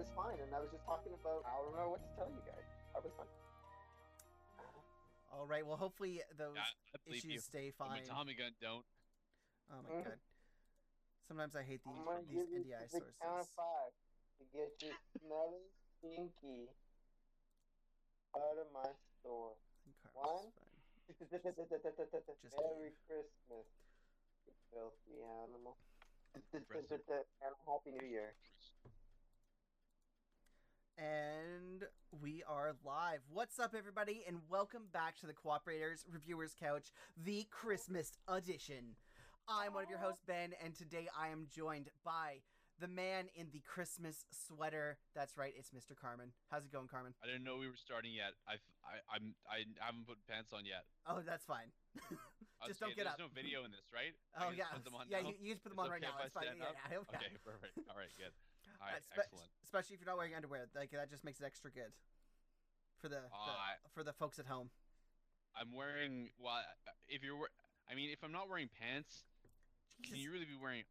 was fine, and I was just talking about. I don't know what to tell you guys. I was fine. All right. Well, hopefully those Yeah, I issues you. stay But fine. my Tommy gun don't. Oh my Mhm. god. Sometimes I hate I'm these gonna these NDI the count of five to get your smelly stinky out of my store. I think Carl's One. Just Merry. Christmas, you filthy animal. Impressive. and Happy New Year. And we are live. What's up, everybody, and welcome back to the Cooperators Reviewers Couch, the Christmas edition. I'm one of your hosts, Ben, and today I am joined by the man in the Christmas sweater. That's right, it's Mr. Carmen. How's it going, Carmen? I didn't know we were starting yet. I, I, I'm, I haven't put pants on yet. Oh, that's fine. Just don't get there's up. There's no video in this, right? Oh yeah, Put them on yeah. now? You, you just put them on right okay now. It's fine. Yeah, yeah, yeah. Okay, perfect. All right, good. All Uh, right, spe- excellent. Especially if you're not wearing underwear, like that just makes it extra good for the, the- Uh, for the folks at home. I'm wearing. Well, if you're, I mean, if I'm not wearing pants, can you really be wearing?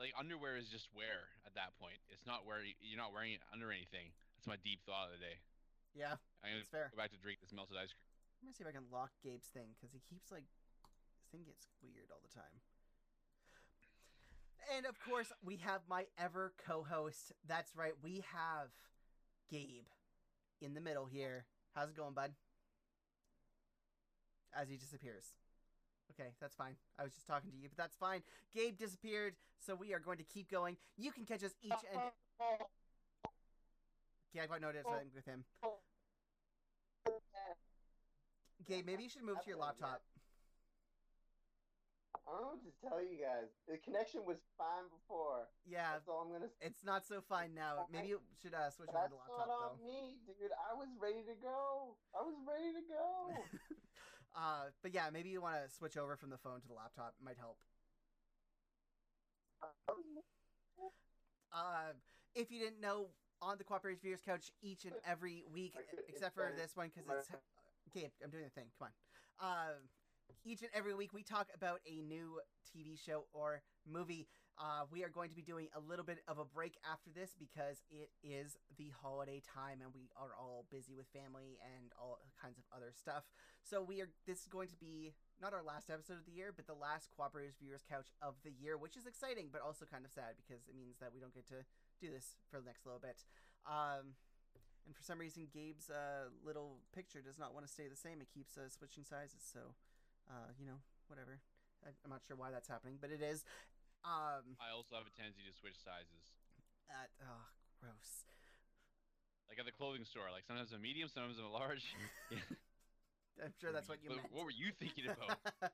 Like underwear is just wear at that point. It's not wear. You're not wearing it under anything. That's my deep thought of the day. Yeah, I'm gonna That's fair. go back to drink this melted ice cream. let me see if I can lock Gabe's thing because he keeps like this thing gets weird all the time. And of course, we have my ever co-host. That's right, we have Gabe in the middle here. How's it going, bud? As he disappears. Okay, that's fine. I was just talking to you, but that's fine. Gabe disappeared, so we are going to keep going. You can catch us each and Gabe, I noticed something with him. Gabe, maybe you should move to your laptop. I don't know what to tell you guys. The connection was fine before. Yeah, That's all I'm gonna say. it's not so fine now. Maybe you should uh, switch over That's to not laptop on though. me, dude. I was ready to go. I was ready to go. uh, but yeah, maybe you want to switch over from the phone to the laptop. It might help. Uh, if you didn't know, on the Cooperative Viewers Couch each and every week, except for this one because it's Gabe. I'm doing the thing. Come on. Uh, each and every week we talk about a new TV show or movie. Uh, we are going to be doing a little bit of a break after this because it is the holiday time and we are all busy with family and all kinds of other stuff. So we are. This is going to be not our last episode of the year, but the last Cooperative Viewers Couch of the year, which is exciting, but also kind of sad because it means that we don't get to do this for the next little bit. Um, and for some reason, Gabe's uh, little picture does not want to stay the same. It keeps uh, switching sizes. So, uh, you know, whatever. I, I'm not sure why that's happening, but it is. Um, I also have a tendency to switch sizes. uh, oh, gross. Like at the clothing store. Like sometimes I'm a medium, sometimes I'm a large. Yeah. I'm sure that's what you What- meant. What were you thinking about?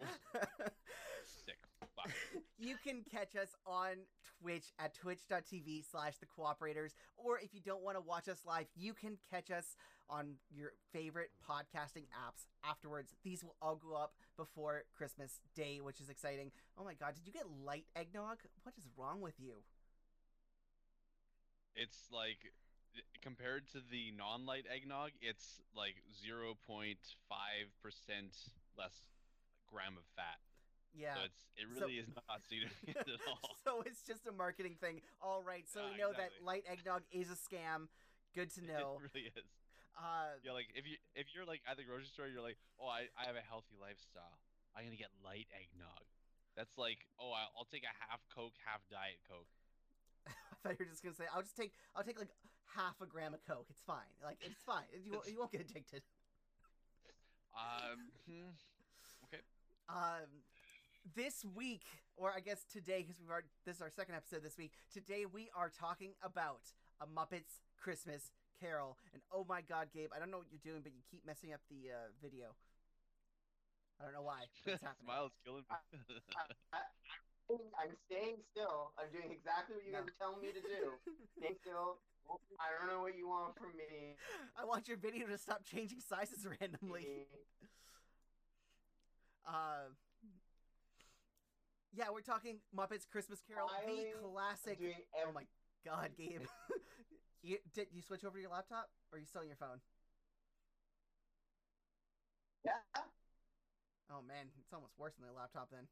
Sick. Fuck. you can catch us on Twitch at twitch.tv slash the cooperators. Or if you don't want to watch us live, you can catch us on your favorite podcasting apps afterwards. These will all go up before Christmas Day, which is exciting. Oh my god, did you get light eggnog? What is wrong with you? It's like compared to the non-light eggnog, it's like 0.5% less gram of fat. So Yeah. it's it really is not significant at all. so it's just a marketing thing. All right, so Yeah, we know that light eggnog is a scam. Good to know. It really is. Uh, Yeah, like if you if you're like at the grocery store, you're like, oh, I, I have a healthy lifestyle. I'm gonna get light eggnog. That's like, oh, I'll, take a half Coke, half Diet Coke. I thought you were just gonna say I'll just take I'll take like half a gram of Coke. It's fine. Like it's fine. You won't, you won't get addicted. Um, hmm, okay. Um, this week, or I guess today, because we've already, this is our second episode this week. Today we are talking about a Muppets Christmas Carol, and oh my God, Gabe, I don't know what you're doing, but you keep messing up the uh, video. I don't know why. It's happening. Smile is killing me. I, I, I'm staying still. I'm doing exactly what you guys No. are telling me to do. Staying still. I don't know what you want from me. I want your video to stop changing sizes randomly. Uh, yeah, we're talking Muppets Christmas Carol, Smiling, the classic. doing Oh my God, Gabe! you, did you switch over to your laptop, or are you still on your phone? Yeah. Oh man, it's almost worse than the laptop then.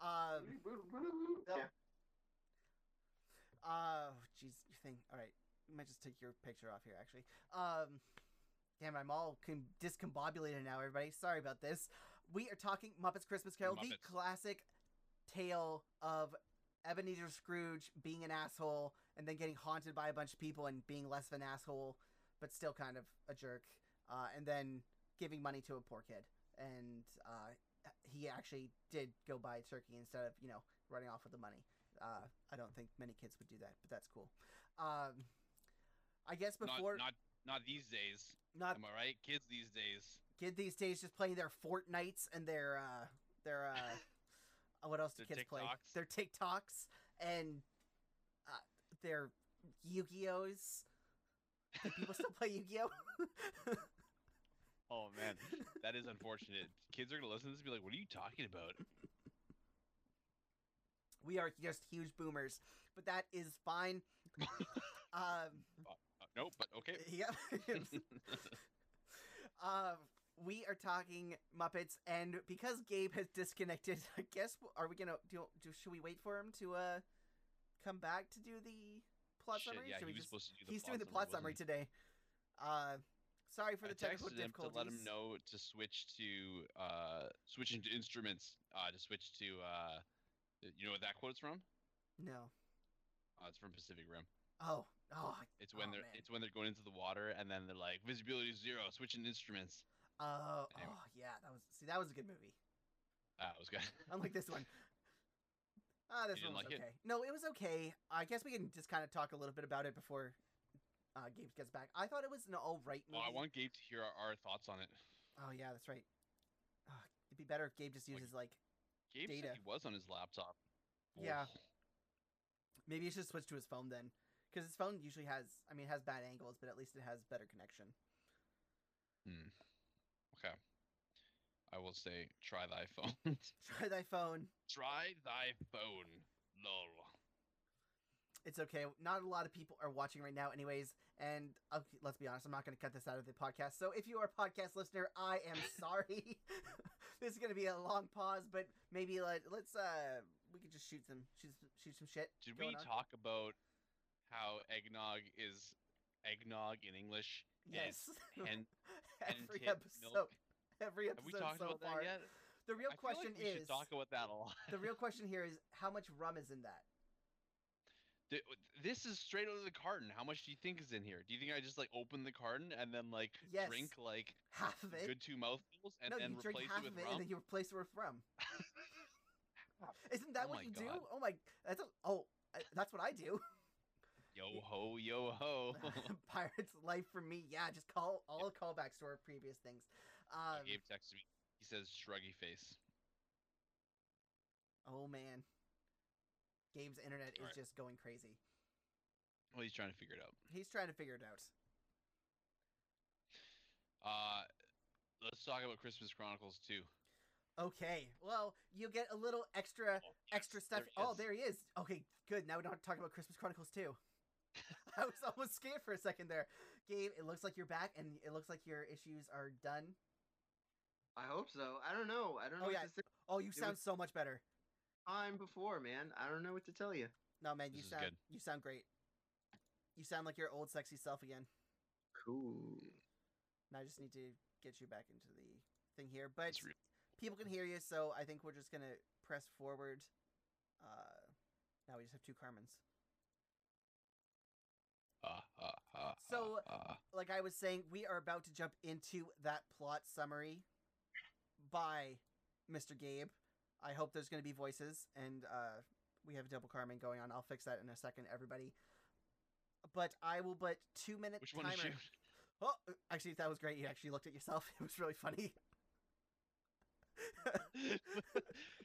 Um, Yeah. uh, jeez, your thing. All right, I might just take your picture off here, actually. Um, damn, I'm all com- discombobulated now, everybody. Sorry about this. We are talking Muppets Christmas Carol, the classic tale of Ebenezer Scrooge being an asshole and then getting haunted by a bunch of people and being less of an asshole, but still kind of a jerk, uh, and then giving money to a poor kid. And uh, he actually did go buy a turkey instead of, you know, running off with the money. Uh, I don't think many kids would do that, but that's cool. Um, I guess before not not not these days. not Am I right? Kids these days. kid these days just playing their Fortnites and their uh their uh uh, what else do kids play? TikToks. Their TikToks and uh, their Yu-Gi-Ohs. Do people still play Yu-Gi-Oh? Oh man, that is unfortunate. Kids are gonna listen to this and be like, "What are you talking about?" we are just huge boomers, but that is fine. um, Uh, nope, but okay. yeah. um, we are talking Muppets, and because Gabe has disconnected, I guess are we gonna do? do should we wait for him to uh come back to do the plot Shit, summary? yeah, Should he was just- supposed to do the He's plot doing the plot summary wasn't today. Uh, sorry for the I technical texted him to let him know to switch to uh switch into instruments. Uh, to switch to uh, you know what that quote's from? No. Uh, it's from Pacific Rim. Oh. Oh. It's when Oh, they're man. it's when they're going into the water and then they're like visibility zero, switching instruments. Oh. Anyway. Oh. Yeah. That was. See, that was a good movie. That it was good. Unlike this one. Ah, this You one was like it? okay. No, it was okay. I guess we can just kind of talk a little bit about it before uh, Gabe gets back. I thought it was an all right movie. Well, I want Gabe to hear our, our thoughts on it. Oh yeah, that's right. It'd be better if Gabe just uses like Gabe Data. said he was on his laptop. Yeah. Oh, maybe he should switch to his phone then, because his phone usually has. I mean, it has bad angles, but at least it has better connection. Hmm. Okay. I will say, try thy phone. Try thy phone. try thy phone. Lol. It's okay. Not a lot of people are watching right now, anyways. And let's be honest, I'm not going to cut this out of the podcast. So if you are a podcast listener, I am sorry. this is going to be a long pause, but maybe let, let's uh we could just shoot some shoot, some- shoot some shit. Did we on. talk about how eggnog is eggnog in English? Yes. And every tit episode. milk? Every have episode we talked so about far. that yet? The real I question like we is should talk about that a lot. the real question here is how much rum is in that? This is straight out of the carton. How much do you think is in here? Do you think I just like open the carton and then like Yes. drink like Half of it. good two mouthfuls and no, then replace half it of with it rum? and then you replace it with rum. Isn't that Oh what you do? Oh my, that's a, oh, that's what I do. Yo ho, yo ho. Pirate's life for me. Yeah, just call all callbacks to our previous things. Uh, Um, Gabe texted me. He says shruggy face. oh man, Gabe's internet is Alright. just going crazy. Well, he's trying to figure it out. He's trying to figure it out. Uh, let's talk about Christmas Chronicles too. Okay, well, you get a little extra Oh, extra stuff. there oh, there he is. Okay, good. Now we don't have to talk about Christmas Chronicles too. I was almost scared for a second there. Gabe, it looks like you're back, and it looks like your issues are done. I hope so. I don't know. I don't know. Oh, know yeah. to say. Oh, you It sound was- so much better. Time before, man. I don't know what to tell you. No, man, you This is sound good. you sound great. You sound like your old sexy self again. Cool. Now I just need to get you back into the thing here, but people can hear you, so I think we're just gonna press forward. Uh, now we just have two Carmens. Uh, uh, uh, So- like I was saying, we are about to jump into that plot summary by Mr. Gabe. I hope there's going to be voices, and uh, we have double Carmen going on. I'll fix that in a second, everybody. But I will put two minute which one timer. to shoot? Oh, actually, that was great. You actually looked at yourself. It was really funny.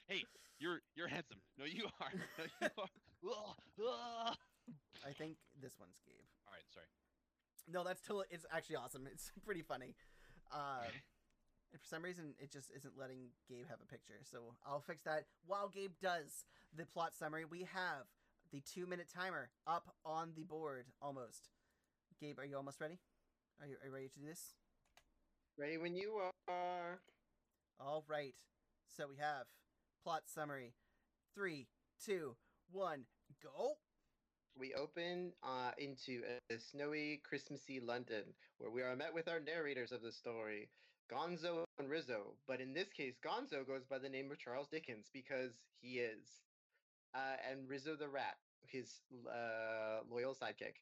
hey, you're you're handsome. No, you are. No, you are. Ugh, ugh. I think this one's Gabe. All right, sorry. No, that's totally. It's actually awesome. It's pretty funny. Uh, and for some reason, it just isn't letting Gabe have a picture. So I'll fix that while Gabe does the plot summary. We have the two minute timer up on the board almost. Gabe, are you almost ready? Are you, are you ready to do this? Ready when you are. All right. So we have plot summary. Three, two, one, go. We open uh, into a, snowy, Christmassy London, where we are met with our narrators of the story, Gonzo and Rizzo. But in this case, Gonzo goes by the name of Charles Dickens because he is, uh, and Rizzo the Rat, his uh, loyal sidekick.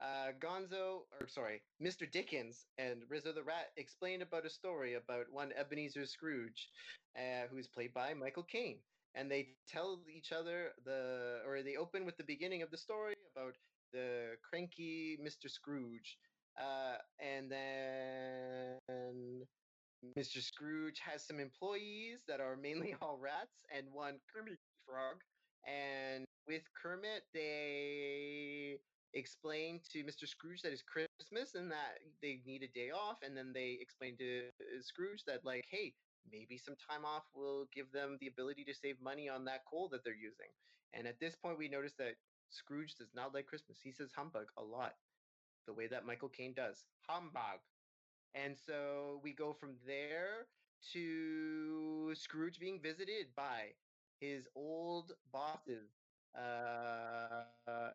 Uh, Gonzo, or sorry, Mr. Dickens and Rizzo the Rat explain about a story about one Ebenezer Scrooge, uh, who is played by Michael Caine and they tell each other the or they open with the beginning of the story about the cranky Mr. Scrooge. Uh, and then Mr. Scrooge has some employees that are mainly all rats and one Kermit frog. And with Kermit, they explain to Mr. Scrooge that it's Christmas and that they need a day off. And then they explain to Scrooge that, like, hey, maybe some time off will give them the ability to save money on that coal that they're using. And at this point, we notice that Scrooge does not like Christmas. He says humbug a lot, the way that Michael Caine does. Humbug. And so we go from there to Scrooge being visited by his old bosses, uh,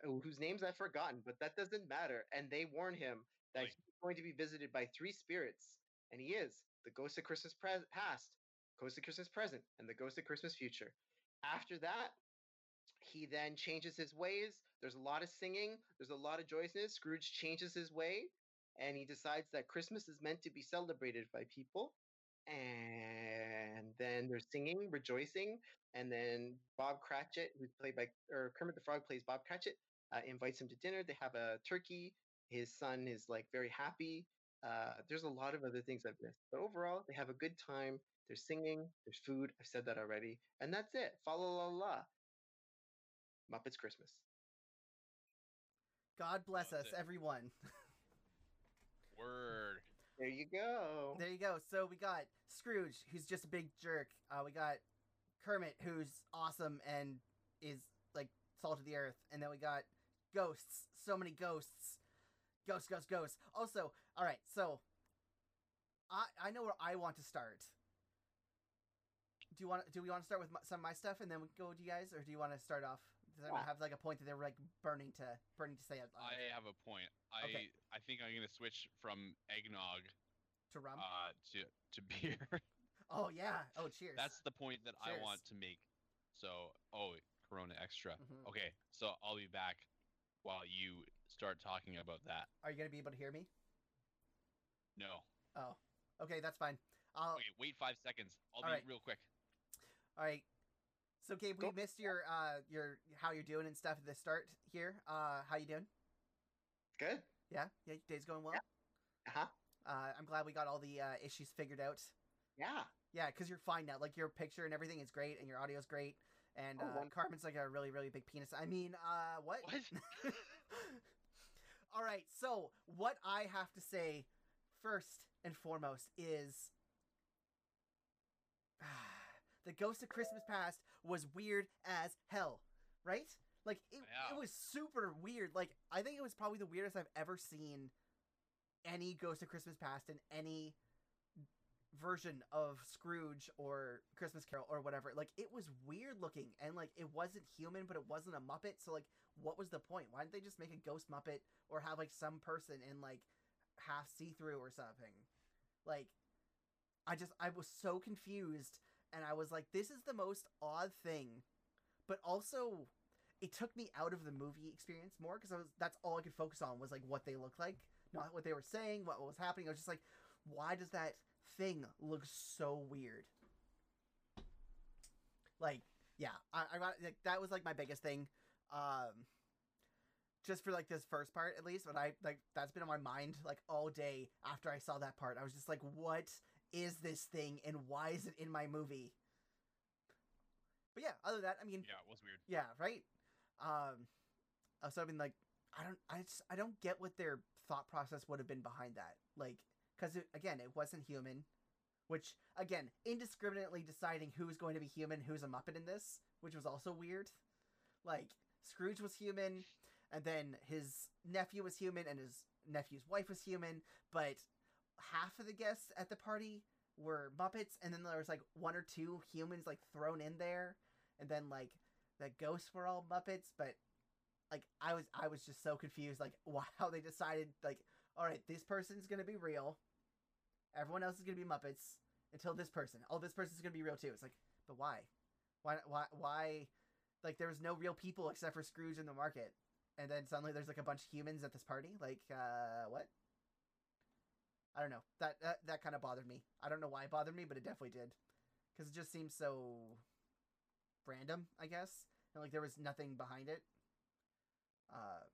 whose names I've forgotten, but that doesn't matter. And they warn him that Right. he's going to be visited by three spirits, and he is the ghost of Christmas pre- past, ghost of Christmas present, and the ghost of Christmas future. After that, he then changes his ways. There's a lot of singing. There's a lot of joyousness. Scrooge changes his way, and he decides that Christmas is meant to be celebrated by people. And then there's singing, rejoicing, and then Bob Cratchit, who's played by or Kermit the Frog plays Bob Cratchit, uh, invites him to dinner. They have a turkey. His son is like very happy. Uh, there's a lot of other things I've missed, but overall, they have a good time. There's singing, there's food. I've said that already, and that's it. Fa la la la. Muppets Christmas. God bless That's us, it. everyone. Word. There you go. There you go. So we got Scrooge, who's just a big jerk. Uh, we got Kermit, who's awesome and is like salt of the earth. And then we got ghosts. So many ghosts. Ghosts, ghosts, ghosts. Also, all right. So I I know where I want to start. Do you want? Do we want to start with my, some of my stuff and then we go to you guys, or do you want to start off? Does anyone Yeah. have like a point that they're like burning to burning to say out loud? I have a point. I Okay. I think I'm gonna switch from eggnog to rum? uh to to beer. oh yeah. Oh cheers. That's the point that I want to make. So, oh, Corona Extra. Mhm. Okay, so I'll be back while you start talking about that. Are you gonna be able to hear me? No. Oh, okay, that's fine. I'll, Okay, wait five seconds. I'll be Alright. real quick. All right. So Gabe, we Go. missed your uh your how you're doing and stuff at the start here. Uh how you doing? Good. Yeah? Yeah, your day's going well? Uh huh. Uh I'm glad we got all the uh issues figured out. Yeah. Yeah, cuz you're fine now. Like your picture and everything is great and your audio's great. And Oh, uh wonderful. Carmen's like a really really big penis. I mean, uh what? What? all right. So, what I have to say first and foremost is the Ghost of Christmas Past was weird as hell, right? Like it, Yeah. it was super weird. Like I think it was probably the weirdest I've ever seen any Ghost of Christmas Past in any version of Scrooge or Christmas Carol or whatever. Like it was weird looking and like it wasn't human, but it wasn't a Muppet. So like, what was the point? Why didn't they just make a ghost Muppet or have like some person in like half see through or something? Like, I just I was so confused and I was like, this is the most odd thing, but also it took me out of the movie experience more because I was that's all I could focus on was like what they looked like, not what they were saying, what was happening. I was just like, why does that thing look so weird? Like, yeah, I, I got like that was like my biggest thing. Um, just for like this first part at least, but I like that's been on my mind like all day after I saw that part. I was just like, what is this thing and why is it in my movie? But yeah, other than that, I mean, yeah, it was weird. yeah, right. Um, uh, so I mean, like, I don't, I just, I don't get what their thought process would have been behind that. Like, because again, it wasn't human, which again, indiscriminately deciding who's going to be human, who's a Muppet in this, which was also weird. Like, Scrooge was human, and then his nephew was human, and his nephew's wife was human, but half of the guests at the party were Muppets, and then there was like one or two humans like thrown in there, and then like the ghosts were all Muppets, but like I was I was just so confused like how they decided like all right this person's gonna be real, everyone else is gonna be Muppets until this person. Oh, this person's gonna be real too. It's like, but why? Why? Why? Why? Like there was no real people except for Scrooge in the market, and then suddenly there's like a bunch of humans at this party. Like, uh, what? I don't know. That that, that kind of bothered me. I don't know why it bothered me, but it definitely did, because it just seems so random. I guess, and like there was nothing behind it. Uh,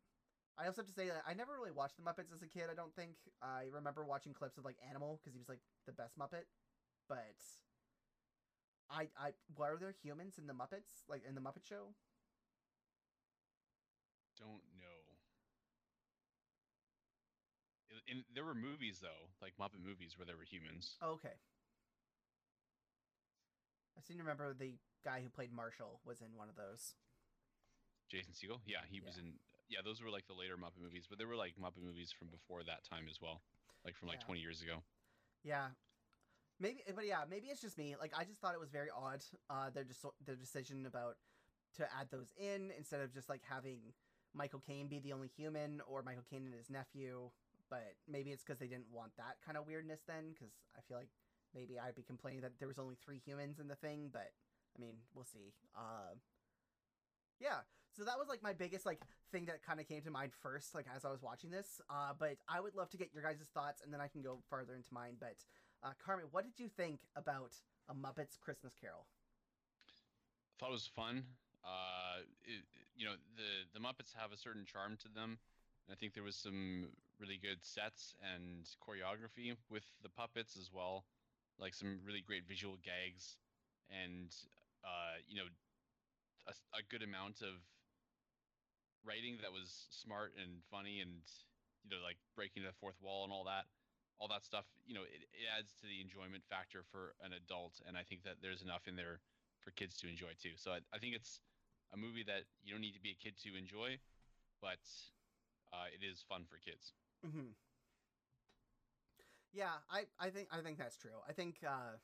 I also have to say that I never really watched the Muppets as a kid. I don't think I remember watching clips of like Animal because he was like the best Muppet, but I I were there humans in the Muppets like in the Muppet Show? Don't know. There were movies though, like Muppet movies, where there were humans. Oh, okay. I seem to remember the guy who played Marshall was in one of those. Jason Segel, yeah, he was in. Yeah, those were like the later Muppet movies, but there were like Muppet movies from before that time as well, like from like Yeah. 20 years ago. Yeah. Maybe, but yeah, maybe it's just me. Like, I just thought it was very odd. Uh, their just their decision about to add those in instead of just like having Michael Caine be the only human or Michael Caine and his nephew. But maybe it's because they didn't want that kind of weirdness then. Because I feel like maybe I'd be complaining that there was only three humans in the thing. But I mean, we'll see. Uh, yeah. So that was like my biggest like thing that kind of came to mind first, like as I was watching this. Uh, but I would love to get your guys' thoughts, and then I can go farther into mine. But uh, Carmen, what did you think about a Muppets Christmas Carol? I thought it was fun. Uh, it, you know, the the Muppets have a certain charm to them. I think there was some really good sets and choreography with the puppets as well, like some really great visual gags, and uh, you know, a good amount of writing that was smart and funny, and you know, like breaking the fourth wall and all that, all that stuff. You know, it, it adds to the enjoyment factor for an adult, and I think that there's enough in there for kids to enjoy too. So I, I think it's a movie that you don't need to be a kid to enjoy, but uh, it is fun for kids. Mm-hmm. Yeah, I, I think I think that's true. I think uh,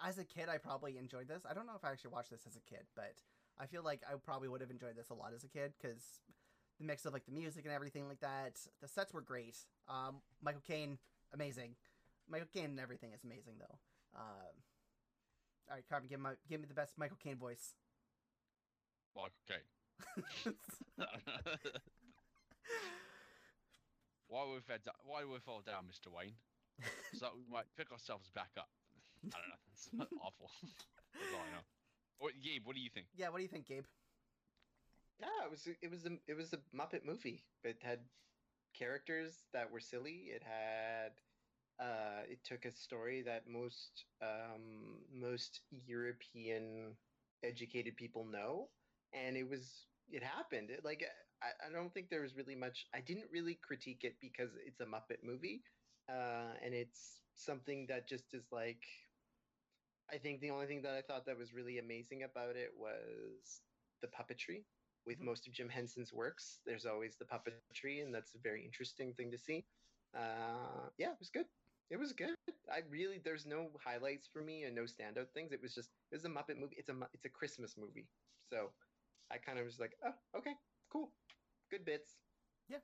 as a kid, I probably enjoyed this. I don't know if I actually watched this as a kid, but I feel like I probably would have enjoyed this a lot as a kid because the mix of like the music and everything like that. The sets were great. Um, Michael Caine, amazing. Michael Caine and everything is amazing though. Um, all right, Carmen, give my give me the best Michael Caine voice. Well, okay. why we fell down, why we fall down, Mr. Wayne? So that we might pick ourselves back up. I don't know. It's awful. That's all I know. What, Gabe, what do you think? yeah, what do you think, Gabe? Yeah, it was a- it was a it was a Muppet movie. It had characters that were silly. It had uh, it took a story that most um, most European educated people know, and it was it happened. It, like I, I don't think there was really much. I didn't really critique it because it's a Muppet movie, uh, and it's something that just is like. I think the only thing that I thought that was really amazing about it was the puppetry with Mhm. most of Jim Henson's works. There's always the puppetry, and that's a very interesting thing to see. Uh, yeah, it was good. It was good. I really there's no highlights for me and no standout things. It was just it was a Muppet movie. It's a it's a Christmas movie. So I kind of was like, oh, okay, cool, good bits. Yeah,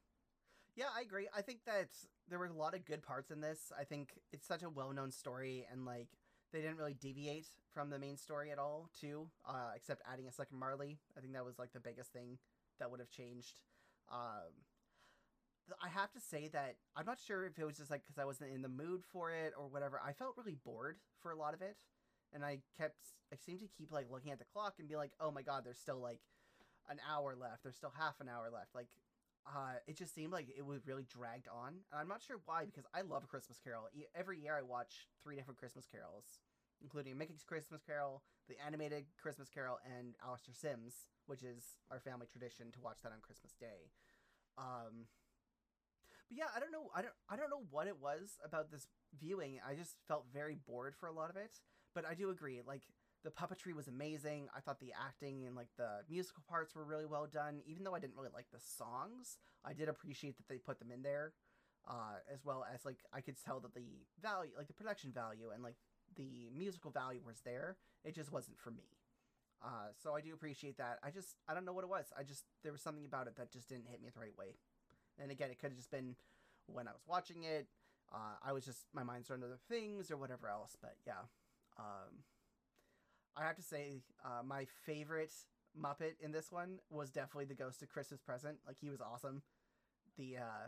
yeah, I agree. I think that there were a lot of good parts in this. I think it's such a well-known story, and like they didn't really deviate from the main story at all, too. Uh, except adding a second Marley. I think that was like the biggest thing that would have changed. Um, I have to say that I'm not sure if it was just like because I wasn't in the mood for it or whatever. I felt really bored for a lot of it, and I kept I seemed to keep like looking at the clock and be like, oh my god, there's still like an hour left. There's still half an hour left. Like uh, it just seemed like it was really dragged on. And I'm not sure why because I love Christmas Carol. E- Every year I watch three different Christmas carols, including Mickey's Christmas Carol, the animated Christmas Carol, and Alastair Sim's, which is our family tradition to watch that on Christmas Day. Um, but yeah, I don't know. I don't. I don't know what it was about this viewing. I just felt very bored for a lot of it. But I do agree. Like the puppetry was amazing. I thought the acting and like the musical parts were really well done. Even though I didn't really like the songs, I did appreciate that they put them in there. Uh, as well as like I could tell that the value, like the production value and like the musical value was there. It just wasn't for me. Uh, so I do appreciate that. I just I don't know what it was. I just there was something about it that just didn't hit me the right way. And again, it could have just been when I was watching it. Uh, I was just my mind's on other things or whatever else. But yeah, um, I have to say uh, my favorite Muppet in this one was definitely the Ghost of Christmas Present. Like he was awesome. The uh,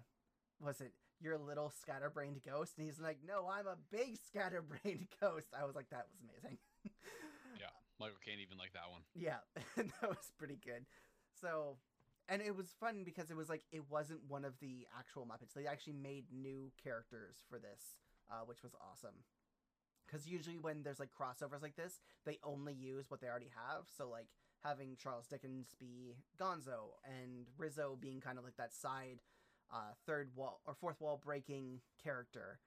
was it your little scatterbrained ghost? And he's like, no, I'm a big scatterbrained ghost. I was like, that was amazing. Yeah, Michael Caine even like that one. Yeah, that was pretty good. So, and it was fun because it was like it wasn't one of the actual Muppets. They actually made new characters for this, uh, which was awesome. Because usually when there's like crossovers like this, they only use what they already have. So like having Charles Dickens be Gonzo and Rizzo being kind of like that side, uh, third wall or fourth wall breaking character,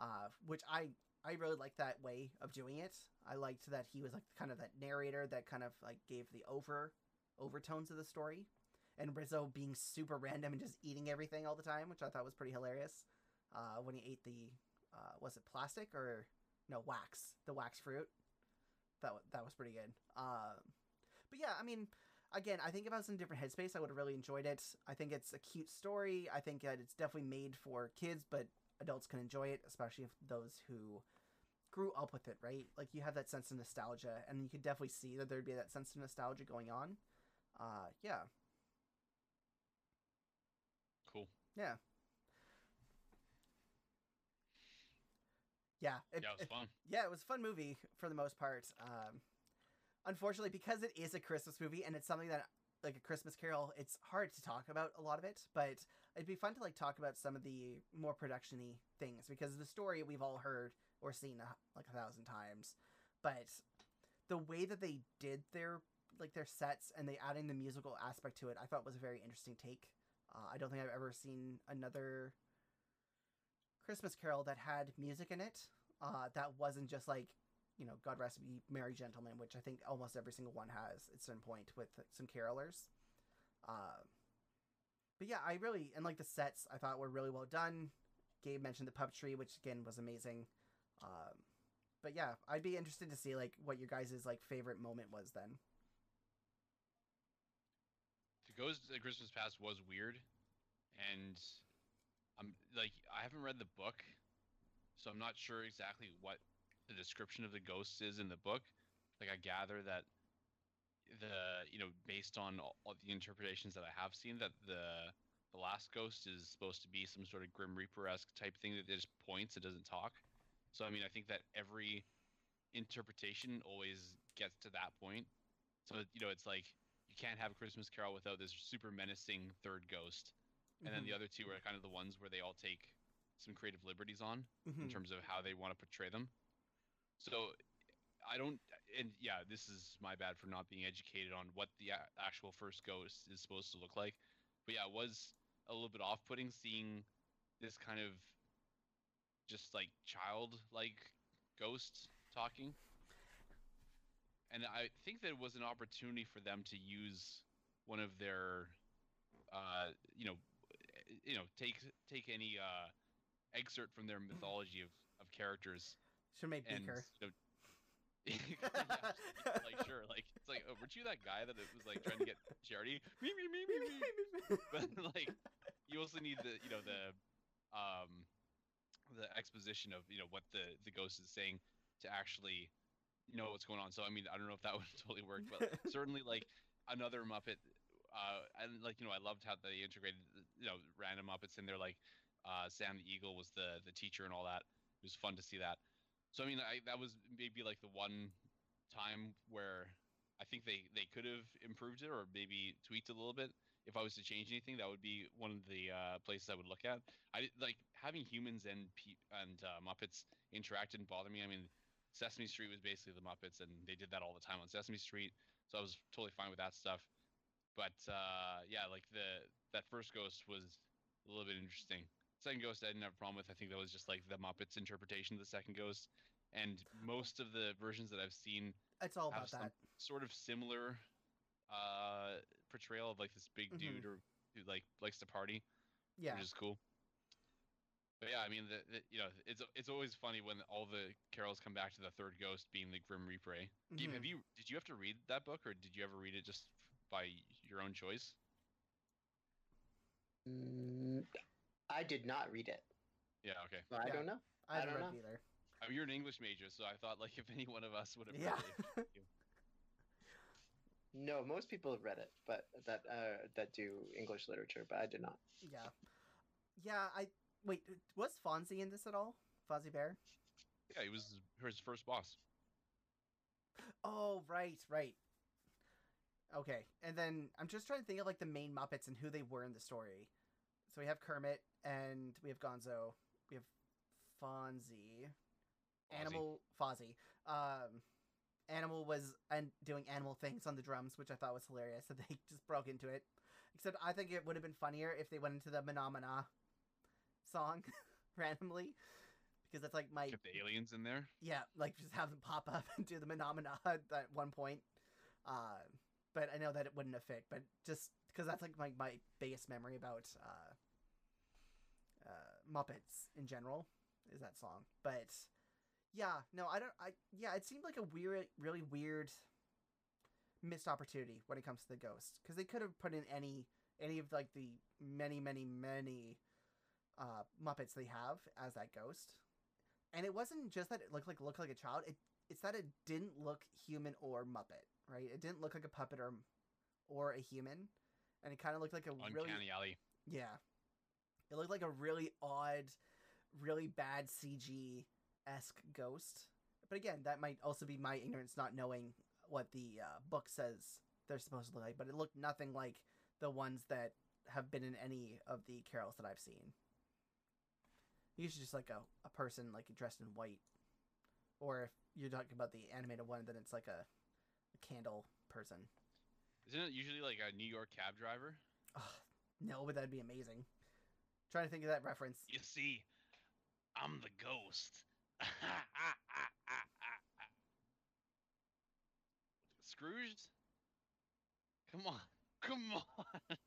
uh, which I I really liked that way of doing it. I liked that he was like kind of that narrator that kind of like gave the over overtones of the story, and Rizzo being super random and just eating everything all the time, which I thought was pretty hilarious. Uh, when he ate the uh, was it plastic or no wax the wax fruit that that was pretty good. Um, but yeah, I mean, again, I think if I was in a different headspace, I would have really enjoyed it. I think it's a cute story. I think that it's definitely made for kids, but adults can enjoy it, especially if those who grew up with it, right? Like you have that sense of nostalgia, and you could definitely see that there'd be that sense of nostalgia going on. Uh, yeah, Cool. yeah, yeah. It, Yeah, it was it- fun. yeah, it was a fun movie for the most part. Um, unfortunately, because it is a Christmas movie and it's something that like a Christmas Carol, it's hard to talk about a lot of it. But it'd be fun to like talk about some of the more productiony things because the story we've all heard or seen a, like a thousand times. But the way that they did their like their sets and they adding the musical aspect to it, I thought was a very interesting take. Uh, I don't think I've ever seen another Christmas Carol that had music in it. Uh, that wasn't just like, you know, God rest me, Merry Gentlemen, which I think almost every single one has at some point with some carolers. Uh, but yeah, I really and like the sets I thought were really well done. Gabe mentioned the puppetry, which again was amazing. Um, but yeah, I'd be interested to see like what your guys' like favorite moment was then. The Ghost of Christmas Past was weird, and I'm like I haven't read the book, so I'm not sure exactly what the description of the ghost is in the book. Like I gather that the you know based on all, the interpretations that I have seen that the the last ghost is supposed to be some sort of Grim Reaper esque type thing that just points, it doesn't talk. So I mean I think that every interpretation always gets to that point. So you know it's like you can't have a Christmas Carol without this super menacing third ghost, and then the other two are kind of the ones where they all take some creative liberties on in Mhm. terms of how they want to portray them. So I don't, and yeah, this is my bad for not being educated on what the a- actual first ghost is supposed to look like. But yeah, it was a little bit off-putting seeing this kind of just like child-like ghost talking. And I think that it was an opportunity for them to use one of their, uh, you know, you know, take take any uh, excerpt from their mythology of, of characters Should make and Beaker. you know, yeah, like sure, like it's like, oh, weren't you that guy that it was like trying to get charity? Me, me, me, me, me. But like, you also need the, you know, the, um, the exposition of you know what the the ghost is saying to actually know what's going on. So I mean, I don't know if that would totally work, but certainly like another Muppet. Uh, and like you know, I loved how they integrated you know random Muppets in there. Like uh, Sam the Eagle was the the teacher and all that. It was fun to see that. So I mean, I, that was maybe like the one time where I think they they could have improved it or maybe tweaked a little bit. If I was to change anything, that would be one of the uh, places I would look at. I like having humans and pe- and uh, Muppets interact didn't bother me. I mean, Sesame Street was basically the Muppets, and they did that all the time on Sesame Street, so I was totally fine with that stuff. But uh, yeah, like the that first ghost was a little bit interesting. Second ghost I didn't have a problem with. I think that was just like the Muppets' interpretation of the second ghost, and most of the versions that I've seen It's all have about that. sort of similar uh, portrayal of like this big Mhm. dude or who like likes to party, Yeah. which is cool. But yeah, I mean, the, the, you know, it's it's always funny when all the carols come back to the third ghost being the Grim Reaper. eh? Mhm. have you did you have to read that book, or did you ever read it just by your own choice? Mm, I did not read it. Yeah, okay. So I Yeah. don't know. I I don't read know. either. I mean, you're an English major, so I thought like if any one of us would have Yeah. read it. No, most people have read it, but that uh, that do English literature, but I did not. yeah, yeah. I wait. Was Fonzie in this at all? Fozzie Bear? yeah, he was his first boss. Oh, right, right. Okay, and then I'm just trying to think of like the main Muppets and who they were in the story. So we have Kermit and we have Gonzo. We have Fonzie. Fozzie. Animal Fozzie. Um, Animal was and doing animal things on the drums, which I thought was hilarious. So they just broke into it. Except I think it would have been funnier if they went into the Mahna Mahna song randomly, because that's like my Kept the aliens in there. yeah, like just have them pop up and do the Mahna Mahna at one point. Uh, but I know that it wouldn't have fit. But just because that's like my, my biggest memory about uh, uh, Muppets in general is that song. But yeah, no, I don't. I yeah, it seemed like a weird, really weird missed opportunity when it comes to the ghost because they could have put in any any of like the many, many, many uh, Muppets they have as that ghost and it wasn't just that it looked like looked like a child. It it's that it didn't look human or Muppet, right? It didn't look like a puppet or or a human, and it kind of looked like a really Uncanny Valley. yeah. It looked like a really odd, really bad CG esque ghost. But again, that might also be my ignorance not knowing what the uh, book says they're supposed to look like. But it looked nothing like the ones that have been in any of the carols that I've seen. Usually just like a, a person like dressed in white. Or if you're talking about the animated one, then it's like a candle person. Isn't it usually like a New York cab driver? Ugh, no, but that'd be amazing. trying to think of that reference. You see, I'm the ghost. Scrooged? Come on. Come on. All right.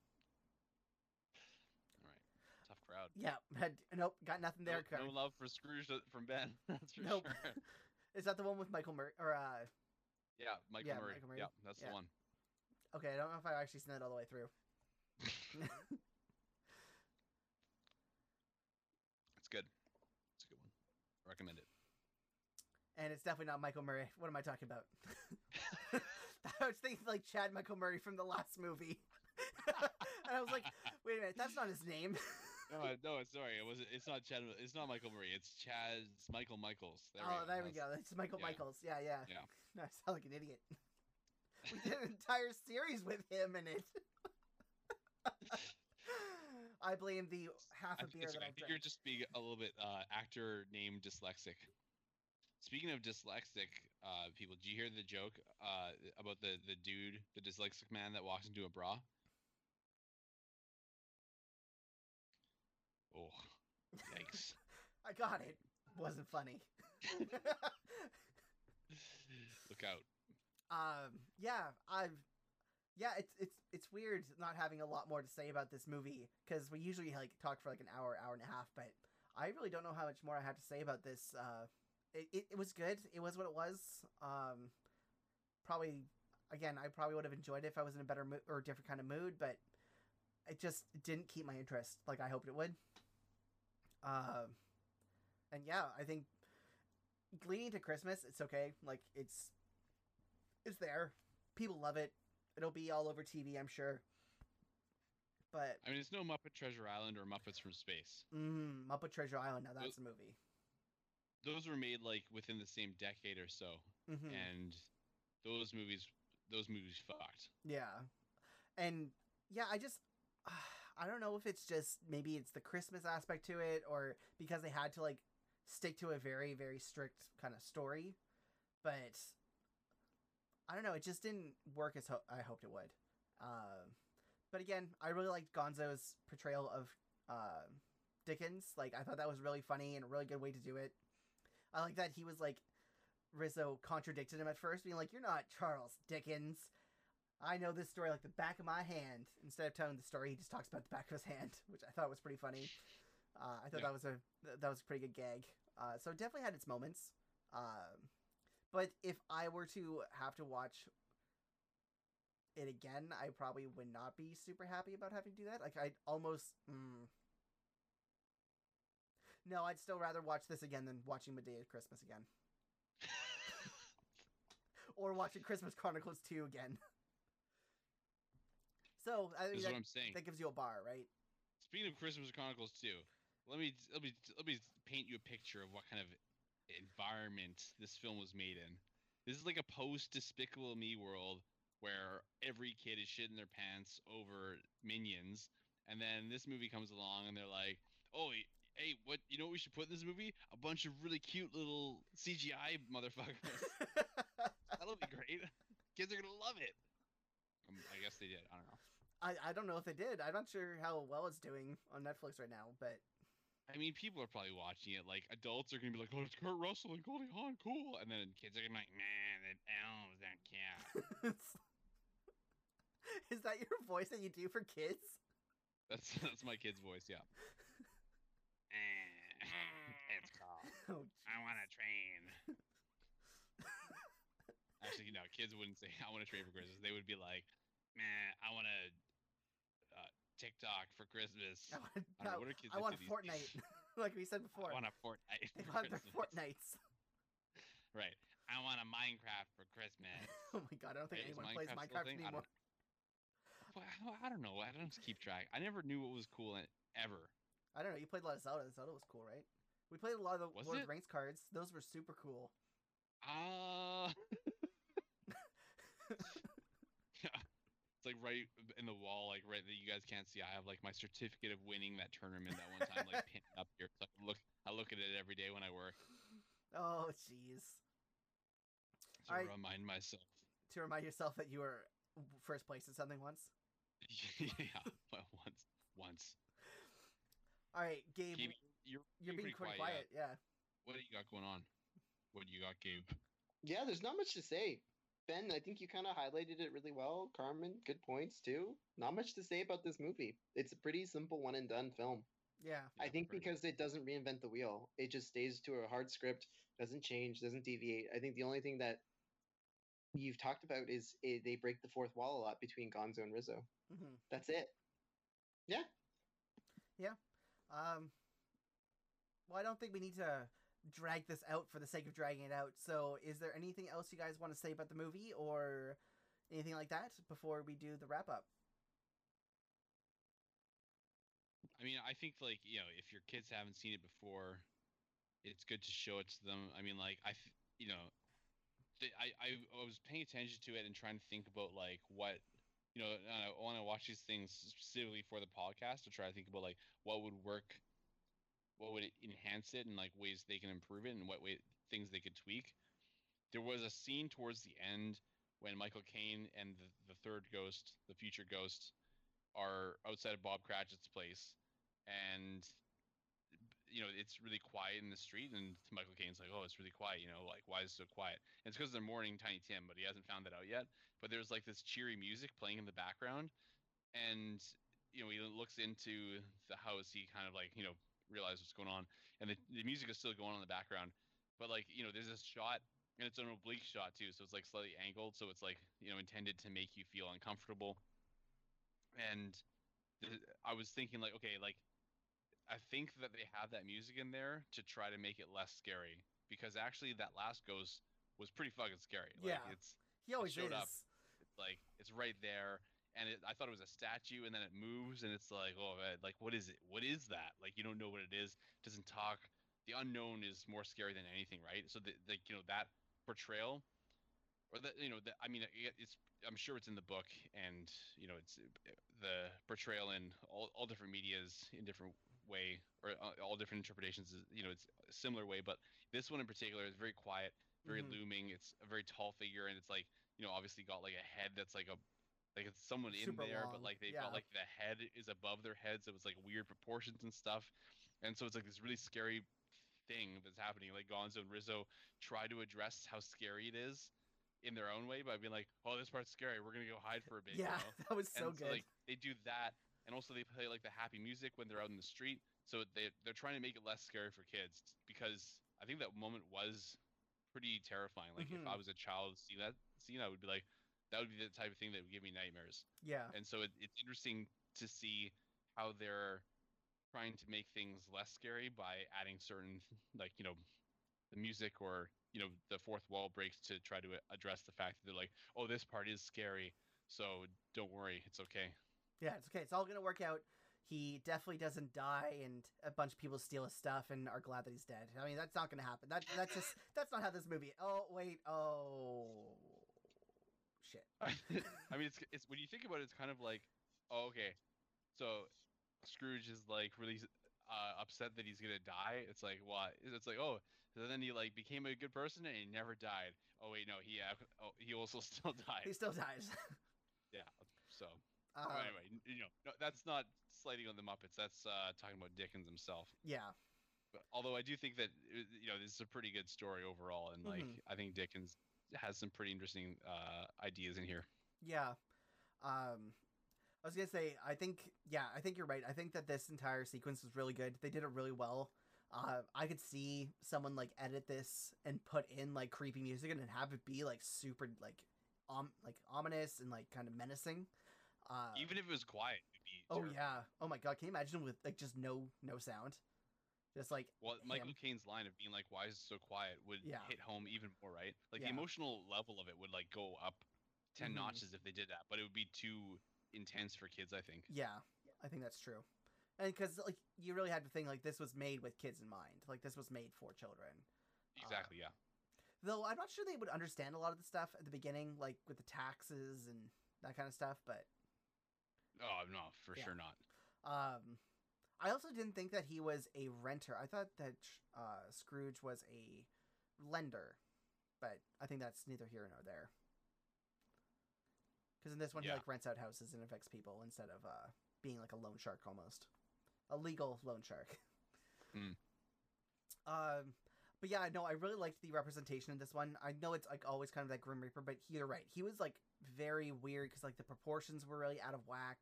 Tough crowd. Yeah, had, nope, got nothing there. no, no love for Scrooge uh, from Ben. That's for Nope. sure. Is that the one with Michael Murray? Or uh, Yeah, Michael Yeah, Murray. Michael Murray. Yeah, that's Yeah. the one. okay, I don't know if I've actually seen that all the way through. It's good. It's a good one. Recommend it. and it's definitely not Michael Murray. What am I talking about? I was thinking like Chad Michael Murray from the last movie, and I was like, wait a minute, that's not his name. No, no, sorry. It was. It's not Chad. It's not Michael Murray. It's Chaz Michael Michaels. There oh, there we go. That's Michael yeah. Michaels. Yeah, yeah. Yeah. No, I sound like an idiot. we did an entire series with him in it. I blame the half I a beer it's- that I I've think you're just being a little bit uh, actor name dyslexic. Speaking of dyslexic uh, people, did you hear the joke uh, about the the dude, the dyslexic man that walks into a bra? Oh, yikes! I got it. Wasn't funny. Look out! um yeah i've yeah it's it's it's weird not having a lot more to say about this movie because we usually like talk for like an hour hour and a half but i really don't know how much more i have to say about this uh it, it, it was good it was what it was um probably again i probably would have enjoyed it if i was in a better mood or a different kind of mood but it just didn't keep my interest like i hoped it would um and yeah i think leading to christmas it's okay like it's it's there. People love it. It'll be all over TV, I'm sure. But I mean, it's no Muppet Treasure Island or Muppets from Space. mm, Muppet Treasure Island, now that's a movie. Those were made like within the same decade or so, hmm and those movies, those movies fucked. Yeah, and yeah, I just I don't know if it's just maybe it's the Christmas aspect to it, or because they had to like stick to a very very strict kind of story, but I don't know. It just didn't work as ho- I hoped it would. Um, but again, I really liked Gonzo's portrayal of uh, Dickens. Like I thought that was really funny and a really good way to do it. I like that he was like Rizzo contradicted him at first, being like, "You're not Charles Dickens." I know this story like the back of my hand. Instead of telling the story, he just talks about the back of his hand, which I thought was pretty funny. Uh, I thought Yeah. that was a that was a pretty good gag. Uh, so it definitely had its moments. Um, but if I were to have to watch it again, I probably would not be super happy about having to do that. Like I'd almost. Mm, no, I'd still rather watch this again than watching Madea Christmas again, or watching Christmas Chronicles two again. so I mean, that, what I'm saying. that gives you a bar, right? Speaking of Christmas Chronicles 2, let me let me let me paint you a picture of what kind of environment this film was made in. This is like a post Despicable Me world where every kid is shitting their pants over minions, and then this movie comes along and they're like, "Oh, hey, what? You know what we should put in this movie? A bunch of really cute little CGI motherfuckers. That'll be great. Kids are gonna love it." Um, I guess they did. I don't know. I, I don't know if they did. I'm not sure how well it's doing on Netflix right now, but I mean, people are probably watching it. Like adults are gonna be like, "Oh, it's Kurt Russell and Goldie Hawn, cool," and then kids are gonna be like, "Man, that elves don't count." is that your voice that you do for kids? That's that's my kid's voice. Yeah. Eh, it's called. Oh, I want to train. Actually, no, kids wouldn't say I want to train for Christmas. They would be like, "Man, I want to TikTok for Christmas." I want, I know, what are kids I want Fortnite, like we said before. I want a Fortnite. they want their Fortnites. Right. I want a Minecraft for Christmas. Oh my god, I don't think is anyone plays Minecraft a Minecraft thing? I anymore. But I- don't know. I don't keep track. I never knew what was cool in- ever. I don't know. You played a lot of Zelda. Zelda was cool, right? We played a lot of the Was Lord it? of the Rings cards. Those were super cool. Ah. it's like right in the wall, like right that you guys can't see. I have like my certificate of winning that tournament that one time, like pinned up here. So I look. I look at it every day when I work Oh, jeez. to Alright. remind myself. To remind yourself that you were first place in something once. yeah, well, once, once. All right, Gabe, Gabe, you're you're being pretty pretty quiet, quiet. Yeah. What do you got going on? What do you got, Gabe? Yeah, there's not much to say. Ben, I think you kind of highlighted it really well. Carmen, good points too. Not much to say about this movie. It's a pretty simple one and done film. Yeah. Yeah, I think pretty. because it doesn't reinvent the wheel. It just stays to a hard script, doesn't change, doesn't deviate. I think the only thing that you've talked about is eh, they break the fourth wall a lot between Gonzo and Rizzo. hmm That's it. Yeah. Yeah. Um. Well, I don't think we need to drag this out for the sake of dragging it out. So, is there anything else you guys want to say about the movie or anything like that before we do the wrap up? I mean, I think like you know, if your kids haven't seen it before, it's good to show it to them. I mean, like I, you know, I I was paying attention to it and trying to think about like what, you know, I want to watch these things specifically for the podcast to try to think about like what would work, what would enhance it, and like ways they can improve it, and what way things they could tweak. There was a scene towards the end when Michael Caine and the, the third ghost, the future ghost, are outside of Bob Cratchit's place, and you know it's really quiet in the street, and Michael Caine's like, "Oh, it's really quiet," you know, like why is it so quiet? And it's because they're mourning Tiny Tim, but he hasn't found that out yet. But there's like this cheery music playing in the background, and you know he looks into the house. He kind of like you know realizes what's going on, and the, the music is still going on in the background. But like you know, there's this shot and it's an oblique shot too, so it's like slightly angled, so it's like you know intended to make you feel uncomfortable. And th- I was thinking like, okay, like I think that they have that music in there to try to make it less scary because actually that last ghost was pretty fucking scary. Like Yeah. it's He always showed is. up. it's like it's right there and it, i thought it was a statue and then it moves and it's like oh man, like what is it? What is that? Like you don't know what it is. Doesn't talk. The unknown is more scary than anything right? So the, like you know that portrayal or that you know that i mean it's i'm sure it's in the book and you know it's the portrayal in all, all different medias in different way or uh, all different interpretations is you know it's a similar way but this one in particular is very quiet very Mhm. looming. It's a very tall figure and it's like you know obviously got like a head that's like a like it's someone in Super there long, but like they've yeah. got like the head is above their heads. so was like weird proportions and stuff and so it's like this really scary thing that's happening like gonzo and rizzo try to address how scary it is in their own way by being like oh this part's scary we're gonna go hide for a bit you Yeah, know? that was so and good. so like they do that and also they play like the happy music when they're out in the street so they they're trying to make it less scary for kids because I think that moment was pretty terrifying. Like if I Mhm. was a child seeing that scene, I would be like, that would be the type of thing that would give me nightmares. Yeah. And so it, it's interesting to see how they're trying to make things less scary by adding certain like you know the music or you know the fourth wall breaks to try to address the fact that they're like oh this part is scary so don't worry it's okay Yeah, it's okay. It's all gonna work out. He definitely doesn't die, and a bunch of people steal his stuff and are glad that he's dead. I mean, that's not gonna happen. That that's just that's not how this movie. Oh wait. Oh shit. I mean, it's it's when you think about it, it's kind of like, oh, okay, so Scrooge is like really uh, upset that he's gonna die. It's like what? It's like oh, so then he like became a good person and he never died. Oh wait, no, he uh, oh, he also still died. He still dies. Yeah. So Uh, well, anyway, you know, no, that's not slighting on the Muppets. That's uh, talking about Dickens himself. yeah. But although I do think that uh, you know this is a pretty good story overall, and like Mhm. I think Dickens has some pretty interesting uh, ideas in here. Yeah. Um I was gonna say, I think yeah, I think you're right. I think that this entire sequence was really good. They did it really well. Uh, I could see someone like edit this and put in like creepy music and have it be like super like um like ominous and like kind of menacing. Uh, Even if it was quiet, it'd be. oh terrifying. yeah, oh my god, can you imagine with like just no no sound, just like Well, Michael him. Caine's line of being like, "Why is it so quiet?" would Yeah. hit home even more, right? Like Yeah. the emotional level of it would like go up 10 Mhm. notches if they did that, but it would be too intense for kids, I think. Yeah, I think that's true. And because like you really had to think like this was made with kids in mind, like this was made for children. Exactly, yeah. Though I'm not sure they would understand a lot of the stuff at the beginning, like with the taxes and that kind of stuff. But Oh no, for Yeah. sure not. um, I also didn't think that he was a renter. I thought that uh, Scrooge was a lender, but I think that's neither here nor there. Because in this one, he like rents out houses and affects people instead of uh, being like a loan shark almost, a legal loan shark. Hmm. Um, but yeah, no, I really liked the representation in this one. I know it's like always kind of that Grim Reaper, but you're right. He was like very weird because like the proportions were really out of whack.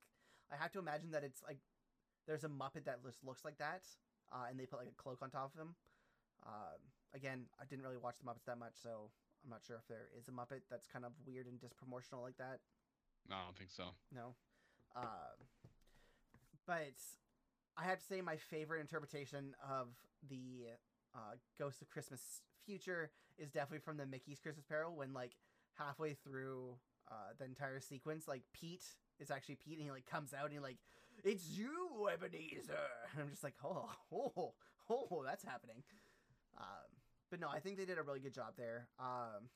I have to imagine that it's like there's a Muppet that just looks like that, uh, and they put like a cloak on top of him. Um, again, I didn't really watch the Muppets that much, so I'm not sure if there is a Muppet that's kind of weird and disproportional like that. No, I don't think so. No. Um, but I have to say my favorite interpretation of the uh, Ghost of Christmas Future is definitely from the Mickey's Christmas Carol when like halfway through uh, the entire sequence, like Pete is actually Pete and he like comes out and he like, it's you, Ebenezer. And I'm just like, oh, oh, oh, that's happening. Um, but no, I think they did a really good job there. Um,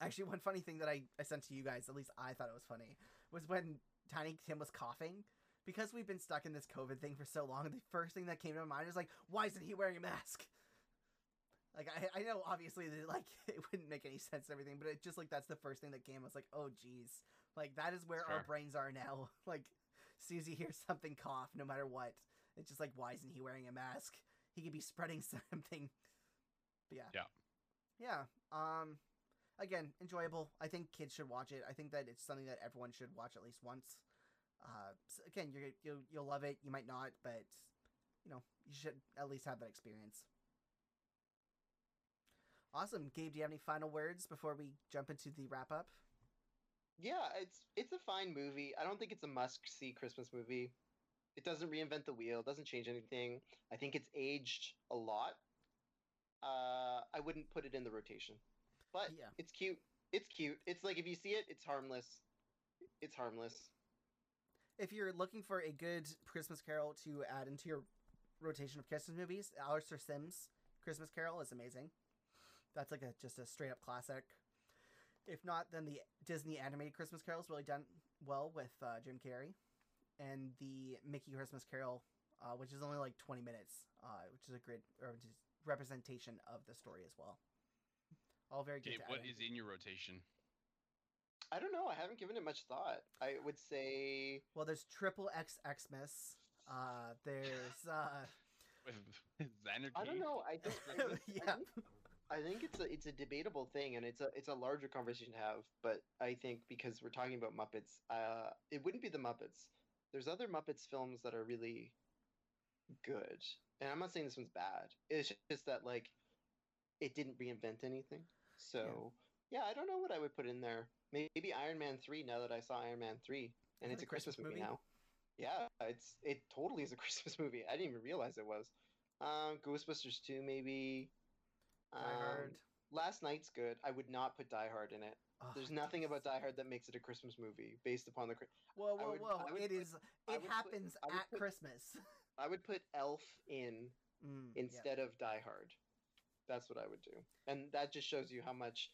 actually, one funny thing that I, I sent to you guys, at least I thought it was funny, was when Tiny Tim was coughing. Because we've been stuck in this COVID thing for so long, the first thing that came to my mind is like, why isn't he wearing a mask? Like I, I know obviously that like it wouldn't make any sense and everything, but it just like that's the first thing that came. I was like, oh geez, like that is where our brains are now. Like, as soon as you hear something cough, no matter what, it's just like, why isn't he wearing a mask? He could be spreading something. But yeah, Yeah. yeah. Um, again, enjoyable. I think kids should watch it. I think that it's something that everyone should watch at least once. Uh, so again, you're you'll you'll love it. You might not, but you know you should at least have that experience. Awesome, Gabe. Do you have any final words before we jump into the wrap up? Yeah, it's it's a fine movie. I don't think it's a must see Christmas movie. It doesn't reinvent the wheel, doesn't change anything. I think it's aged a lot. Uh, I wouldn't put it in the rotation, but Yeah. it's cute. It's cute. It's like if you see it, it's harmless. It's harmless. If you're looking for a good Christmas Carol to add into your rotation of Christmas movies, Alastair Sim's Christmas Carol is amazing. That's like a just a straight up classic. If not, then the Disney animated Christmas Carol is really done well with uh, Jim Carrey, and the Mickey Christmas Carol, uh, which is only like 20 minutes, uh, which is a great or which is representation of the story as well. All very good. Gabe, to what add in. your rotation? I don't know. I haven't given it much thought. I would say Well, there's Triple X Xmas. Uh, there's uh, With Xanarchy? I don't know. I just. I think- yeah. I think, I think it's a it's a debatable thing, and it's a it's a larger conversation to have. But I think because we're talking about Muppets, uh, it wouldn't be the Muppets. There's other Muppets films that are really good. And I'm not saying this one's bad. It's just that like it didn't reinvent anything. So yeah, I don't know what I would put in there. Maybe Iron Man three. Now that I saw Iron Man three, and Is it's a Christmas, movie? movie? now. Yeah, it's it totally is a Christmas movie. I didn't even realize it was. Um, Ghostbusters two maybe. Die Um, Hard. Last Night's good. I would not put Die Hard in it. Oh, There's nothing about Die Hard that makes it a Christmas movie based upon the. Chri- Whoa, I whoa, would- whoa! It put- is. It would put- happens I at put- Christmas. I would put Elf in Mm, yeah. instead of Die Hard. That's what I would do, and that just shows you how much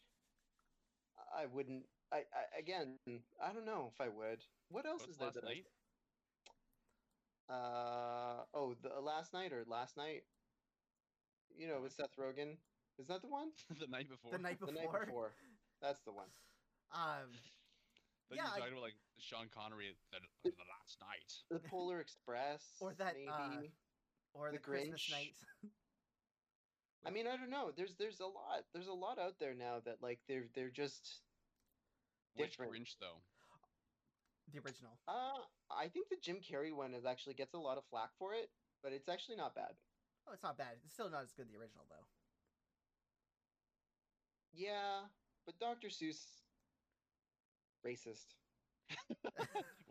I wouldn't. I, I again, I don't know if I would. What else What's is there last that I- Uh oh, the last night or last night? You know, with Seth Rogen. Is that the one? the night before. the night The before. night before. That's the one. Um, But Yeah, you're I- talking about like Sean Connery the, the last night. The Polar Express. Or that, maybe. uh, or the, The Christmas Grinch. night. I mean, I don't know. There's there's a lot. There's a lot out there now that like they're they're just Which. Grinch though? the original. Uh, I think the Jim Carrey one is actually gets a lot of flack for it, but it's actually not bad. Oh, it's not bad. It's still not as good as the original though. Yeah, but Dr. Seuss racist.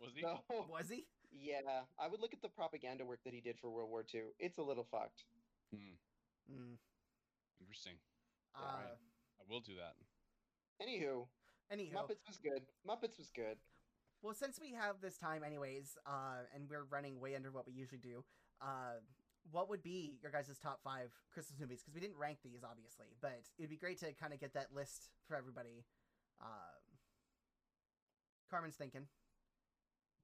Was he? No. Was he? Yeah, I would look at the propaganda work that he did for World War II. It's a little fucked. Hmm, Mm. interesting. Uh, Alright. I will do that. Anywho, anyhow, Muppets was good. Muppets was good. well, since we have this time, anyways, uh, and we're running way under what we usually do, uh, what would be your guys' top five Christmas movies? Because we didn't rank these, obviously, but it'd be great to kind of get that list for everybody. Um, Carmen's thinking.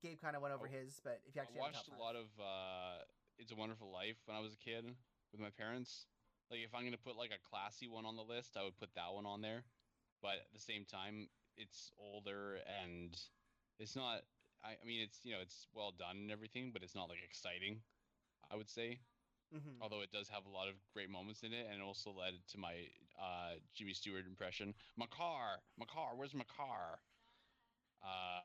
Gabe kind of went over Oh, his, but if you I actually have watched a lot of uh, It's a Wonderful Life when I was a kid with my parents. Like, if I'm gonna put like a classy one on the list, I would put that one on there. But at the same time, it's older and it's not. I, I mean, it's you know, it's well done and everything, but it's not like exciting. I would say, Mhm. although it does have a lot of great moments in it, and it also led to my uh, Jimmy Stewart impression. My car, my car, where's my car? Uh,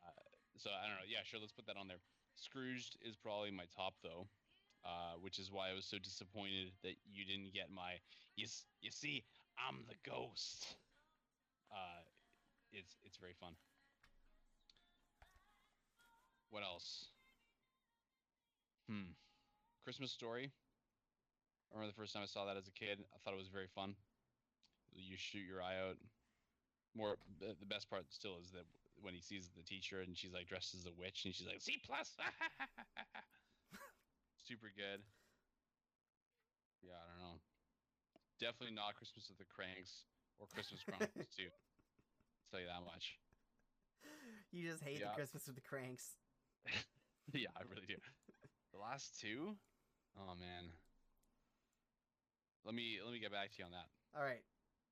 so I don't know. Yeah, sure. Let's put that on there. Scrooged is probably my top though, uh, which is why I was so disappointed that you didn't get my. You you see, I'm the ghost. Uh, it's it's very fun. What else? Hmm. Christmas Story. I remember the first time I saw that as a kid. I thought it was very fun. You shoot your eye out. More, the, best part still is that when he sees the teacher and she's like dressed as a witch and she's like C plus. Super good. Yeah, I don't know. Definitely not Christmas with the Cranks or Christmas Chronicles too. I'll tell you that much. You just hate Yeah. the Christmas with the cranks. yeah, I really do. The last two? Oh man. Let me let me get back to you on that. All right.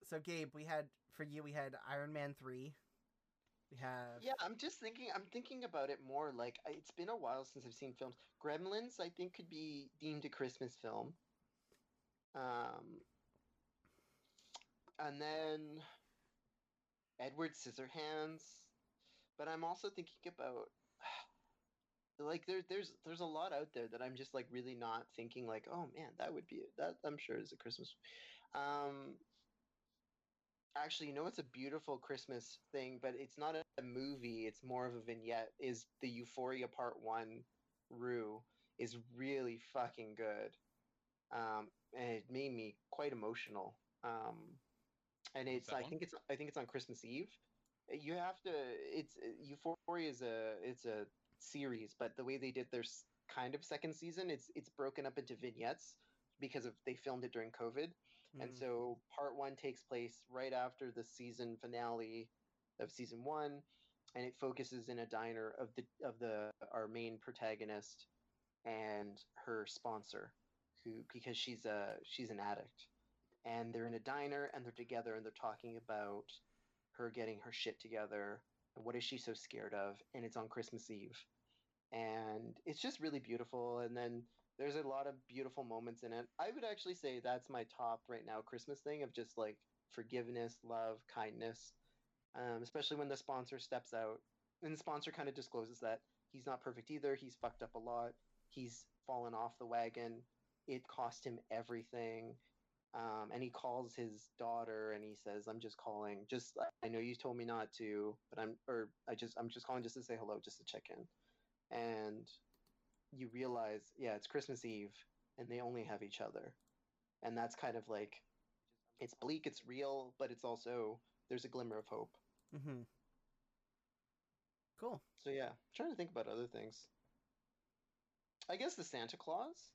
So Gabe, we had for you we had Iron Man 3. We have Yeah, I'm just thinking. I'm thinking about it more. Like it's been a while since I've seen films. Gremlins, I think, could be deemed a Christmas film. Um, and then Edward Scissorhands. But I'm also thinking about like there, there's there's a lot out there that I'm just like really not thinking like oh man that would be that I'm sure is a Christmas. Um, actually, you know what's a beautiful Christmas thing, but it's not a, a movie. It's more of a vignette. Is the Euphoria Part One, Rue is really fucking good, um, and it made me quite emotional. Um, and it's I one? think it's I think it's on Christmas Eve. You have to. It's Euphoria is a it's a series, but the way they did their kind of second season, it's it's broken up into vignettes because of they filmed it during COVID. And mm, so part one takes place right after the season finale of season one, and it focuses in a diner of the of the our main protagonist and her sponsor, who because she's a she's an addict, and they're in a diner and they're together and they're talking about her getting her shit together what is she so scared of, and it's on Christmas Eve, and it's just really beautiful. And then there's a lot of beautiful moments in it. I would actually say that's my top right now Christmas thing of just like forgiveness, love, kindness. Um, especially when the sponsor steps out and the sponsor kind of discloses that he's not perfect either. He's fucked up a lot. He's fallen off the wagon. it cost him everything. Um, and he calls his daughter and he says, "I'm just calling. Just I know you told me not to, but I'm or I just I'm just calling just to say hello, just to check in." And you realize, yeah, it's Christmas Eve, and they only have each other, and that's kind of like it's bleak, it's real, but it's also there's a glimmer of hope. Mm-hmm. Cool. So yeah, I'm trying to think about other things. I guess the Santa Claus.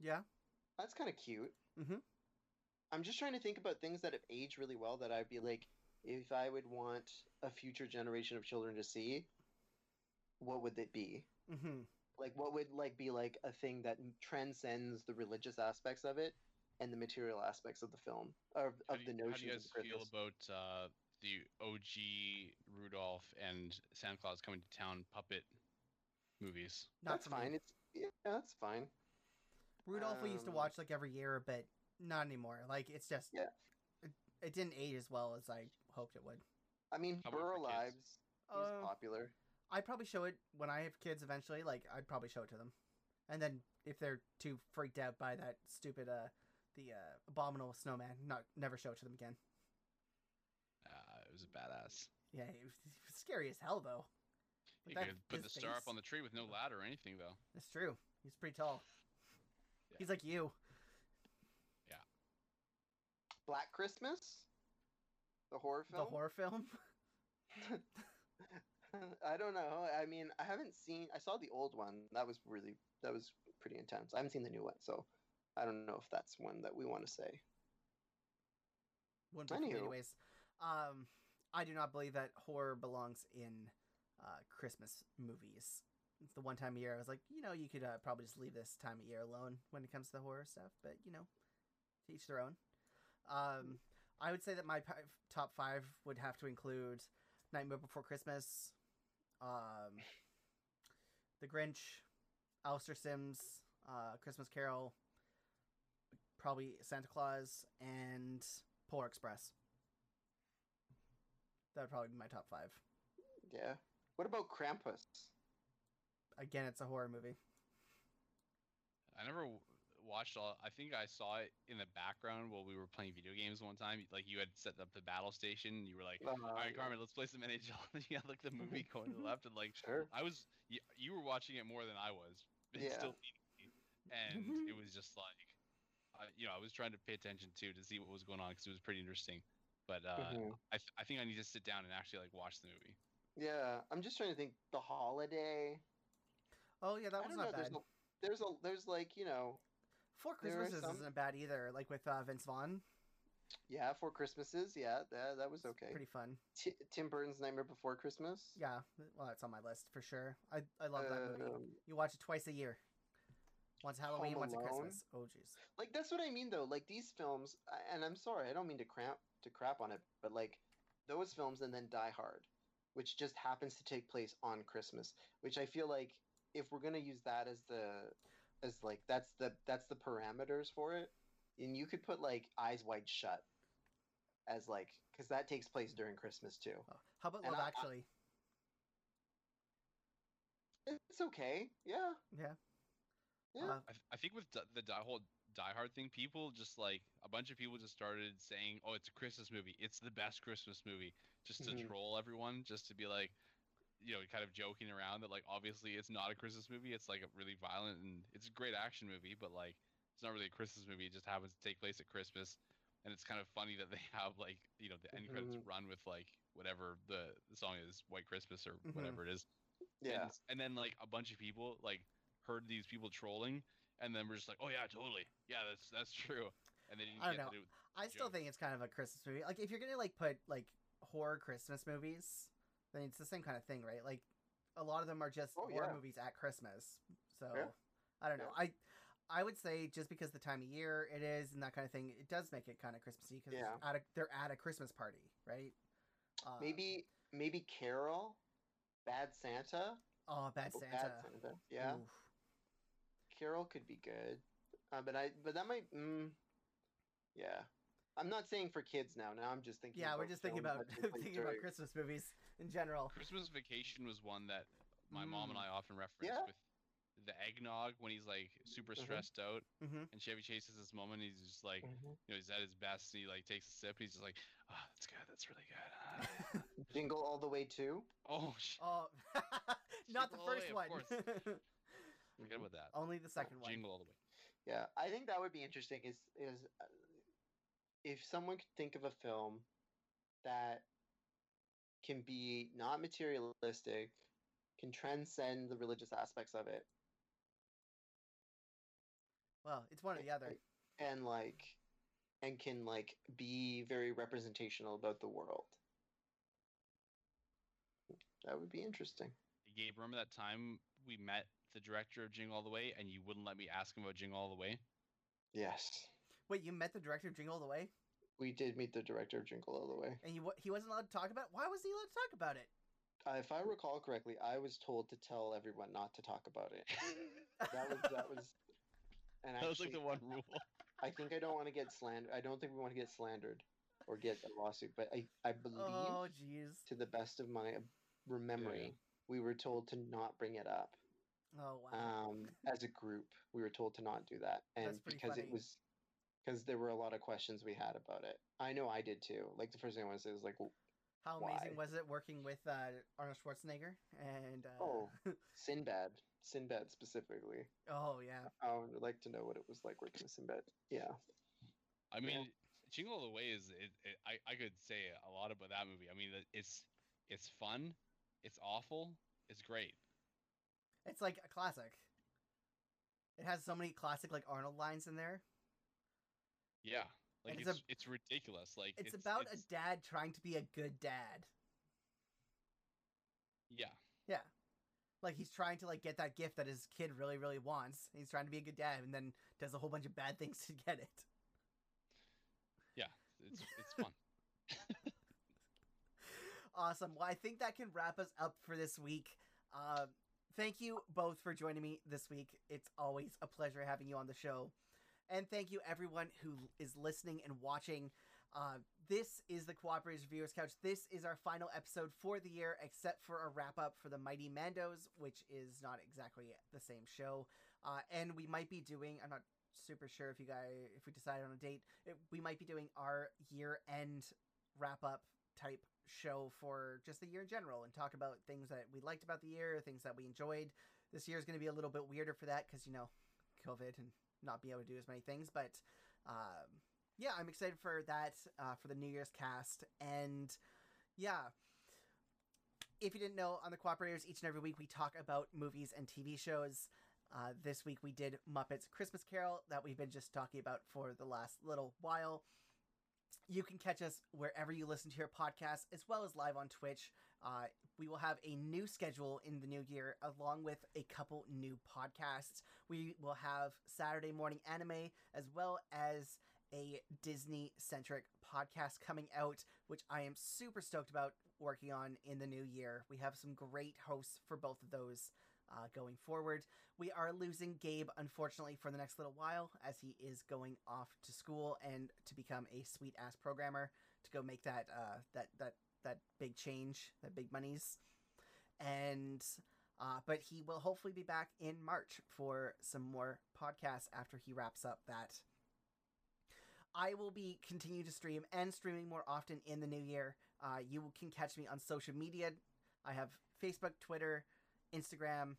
Yeah. That's kind of cute. Mhm. I'm just trying to think about things that have aged really well that I'd be like, if I would want a future generation of children to see, what would it be? Mm-hmm. Like, what would like be like a thing that transcends the religious aspects of it and the material aspects of the film of, How of do the you, how notions do you of guys Christmas? feel about uh, the OG Rudolph and Santa Claus coming to town puppet movies? Not that's for me. fine. It's yeah, that's fine. Rudolph we used to Um, watch like every year, but not anymore. Like it's just Yeah. It, it didn't age as well as I hoped it would. I mean, How about Burr for? Lives is Uh, popular. I'd probably show it when I have kids eventually. Like I'd probably show it to them, and then if they're too freaked out by that stupid uh the uh, abominable snowman, not never show it to them again. Uh, it was a badass. Yeah, it was, it was scary as hell though. But You that- could put the his star up on the tree with no ladder or anything, though. That's true. He's pretty tall. Yeah. He's like you. Yeah. Black Christmas, the horror film. The horror film. I don't know. I mean, I haven't seen. I saw the old one. That was really that was pretty intense. I haven't seen the new one, so I don't know if that's one that we want to say. Wouldn't be for me Anywho. anyways. Um, I do not believe that horror belongs in uh, Christmas movies. The one time a year I was like, you know, you could uh, probably just leave this time of year alone when it comes to the horror stuff, but you know, to each their own. Um, I would say that my top five would have to include Nightmare Before Christmas, um, The Grinch, Alastair Sim's, uh, Christmas Carol, probably Santa Claus, and Polar Express. That would probably be my top five. Yeah. What about Krampus? Again, it's a horror movie. I never watched all. I think I saw it in the background while we were playing video games one time. Like you had set up the battle station. And you were like, Uh, "All right, Carmen, let's play some NHL." And you had like the movie going to the left, and like Sure. I was, you, you were watching it more than I was. Yeah. Still and it was just like, I, you know, I was trying to pay attention too to see what was going on because it was pretty interesting. But uh, Mhm. I, th- I think I need to sit down and actually like watch the movie. Yeah, I'm just trying to think. The holiday. Oh yeah, that was don't know. bad. There's a, there's a there's like you know Four Christmases some- isn't bad either. Like with uh, Vince Vaughn, yeah four Christmases yeah that that was okay. pretty fun. Ti Tim Burton's Nightmare Before Christmas. Yeah, well, that's on my list for sure. I I love that movie. Um, You watch it twice a year. Once Halloween, once at? Christmas. Oh jeez. like that's what I mean though. Like these films, and I'm sorry, I don't mean to cramp to crap on it, but like those films and then Die Hard, which just happens to take place on Christmas, which I feel like if we're gonna use that as the as like that's the that's the parameters for it, and you could put like Eyes Wide Shut as like because that takes place during Christmas too. Oh, how about And Love I- I- Actually? It's okay, yeah, Yeah. yeah. Uh, I, th- I think with the, the die, whole Die Hard thing, people just like a bunch of people just started saying, "Oh, it's a Christmas movie. It's the best Christmas movie," just to Mhm. troll everyone, just to be like, you know, kind of joking around that like obviously it's not a Christmas movie. It's like a really violent and it's a great action movie, but like it's not really a Christmas movie. It just happens to take place at Christmas, and it's kind of funny that they have like you know the end credits Mhm. run with like whatever the, the song is, White Christmas or Mhm. whatever it is. yeah. And, and then like a bunch of people like heard these people trolling, and then we're just like, oh yeah, totally, yeah, that's that's true. And they didn't I don't get know. to do. I still joke. think it's kind of a Christmas movie. Like if you're gonna like put like horror Christmas movies, then it's the same kind of thing, right? Like a lot of them are just Oh, yeah. movies at Christmas. So Yeah. I don't know. I I would say just because the time of year it is and that kind of thing, it does make it kind of Christmassy because Yeah. they're at a Christmas party, right? Uh, Maybe maybe Carol, Bad Santa. Oh, Bad Oh, Santa. Bad Santa. Yeah. Oof. Carol could be good, uh, but I but that might. Mm, yeah, I'm not saying for kids now. Now I'm just thinking. Yeah, we're just thinking about that take place thinking about Christmas movies in general. Christmas Vacation was one that my mom and Mm. I often reference Yeah. with the eggnog when he's like super Mhm. stressed out, hmm and Chevy Chase has this moment. He's just like, Mhm. you know, he's at his best, and he like takes a sip, and he's just like, "Ah, that's good. That's really good." Ah." Jingle all the way too. oh, sh- Oh, not the Jingle all the first way, one. of course. forget about that. Only the second one. Jingle all the way. Yeah, I think that would be interesting. Is is uh, if someone could think of a film that can be not materialistic, can transcend the religious aspects of it, Well, it's one or the other. and like, and can like be very representational about the world. That would be interesting. Gabe, remember that time we met the director of Jing All the Way, and you wouldn't let me ask him about Jing All the Way? Yes, Wait, you met the director of Jingle All the Way, we did meet the director of Jingle All the Way. and you he wasn't allowed to talk about. it? Why was he allowed to talk about it? Uh, if I recall correctly, I was told to tell everyone not to talk about it. That was that was. And that was like the one rule. I think I don't want to get slandered. I don't think we want to get slandered or get a lawsuit. But I, I believe, Oh, jeez. to the best of my memory, we were told to not bring it up. Oh wow. Um, as a group, we were told to not do that, and That's pretty because funny. it was, because there were a lot of questions we had about it. I know I did too. Like the first thing I want to say was like, w- How amazing was it working with uh, Arnold Schwarzenegger and? Uh, Oh. Sinbad, Sinbad specifically. oh yeah. I would like to know what it was like working with Sinbad. Yeah. I Yeah. mean, Jingle All the Way is. It, it, I I could say a lot about that movie. I mean, it's it's fun, it's awful, it's great. It's like a classic. It has so many classic like Arnold lines in there. Yeah, like it's it's it's, ridiculous. Like It's, about it's- a dad trying to be a good dad. yeah. Yeah. Like he's trying to like get that gift that his kid really really wants. He's trying to be a good dad and then does a whole bunch of bad things to get it. Yeah, it's it's fun. Awesome. Well, I think that can wrap us up for this week. Uh, thank you both for joining me this week. It's always a pleasure having you on the show. And thank you, everyone who is listening and watching. Uh, this is the Cooperative Reviewers Couch. This is our final episode for the year, except for a wrap up for the Mighty Mandos, which is not exactly the same show. Uh, and we might be doing, I'm not super sure if you guys, if we decide on a date, it, we might be doing our year end wrap up type show for just the year in general and talk about things that we liked about the year, things that we enjoyed. This year is going to be a little bit weirder for that because, you know, COVID and not be able to do as many things. But um, yeah, I'm excited for that uh, for the New Year's cast. And yeah, if you didn't know, on the Cooperators, each and every week we talk about movies and TV shows. Uh, this week we did Muppets Christmas Carol that we've been just talking about for the last little while. You can catch us wherever you listen to your podcast, as well as live on Twitch. Uh, we will have a new schedule in the new year, along with a couple new podcasts. We will have Saturday morning anime, as well as a Disney centric podcast coming out, which I am super stoked about working on in the new year. We have some great hosts for both of those uh, going forward. We are losing Gabe, unfortunately, for the next little while, as he is going off to school and to become a sweet ass programmer to go make that uh, that that that big change, that big monies, and uh, but he will hopefully be back in March for some more podcasts after he wraps up that. I will be continue to stream and streaming more often in the new year. Uh, you can catch me on social media. I have Facebook, Twitter, Instagram,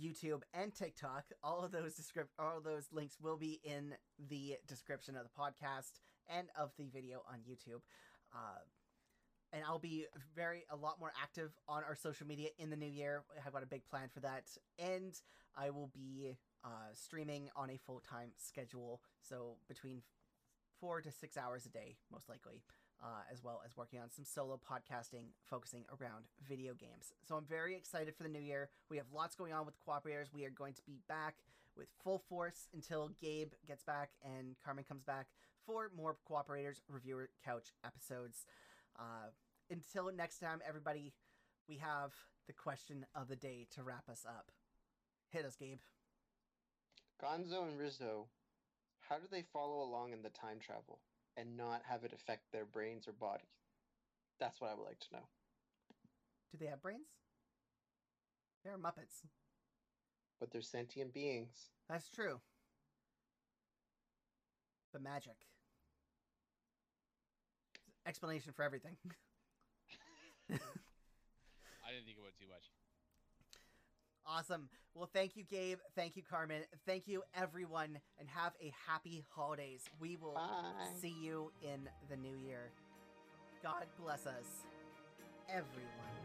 YouTube, and TikTok. All of those descript all those links will be in the description of the podcast and of the video on YouTube. Uh, and I'll be very a lot more active on our social media in the new year. I've got a big plan for that, and I will be uh, streaming on a full time schedule, so between four to six hours a day, most likely uh, as well as working on some solo podcasting focusing around video games. So I'm very excited for the new year. We have lots going on with Cooperators. We are going to be back with full force until Gabe gets back and Carmen comes back for more Cooperators Reviewer Couch episodes. Uh, until next time, everybody, we have the question of the day to wrap us up. Hit us, Gabe. Gonzo and Rizzo, how do they follow along in the time travel and not have it affect their brains or bodies? That's what I would like to know. Do they have brains? They're Muppets. but they're sentient beings. That's true. The magic. Explanation for everything. I didn't think about it too much. Awesome. Well, thank you, Gabe. Thank you, Carmen. Thank you, everyone, and have a happy holidays. We will Bye. see you in the new year. God bless us, everyone.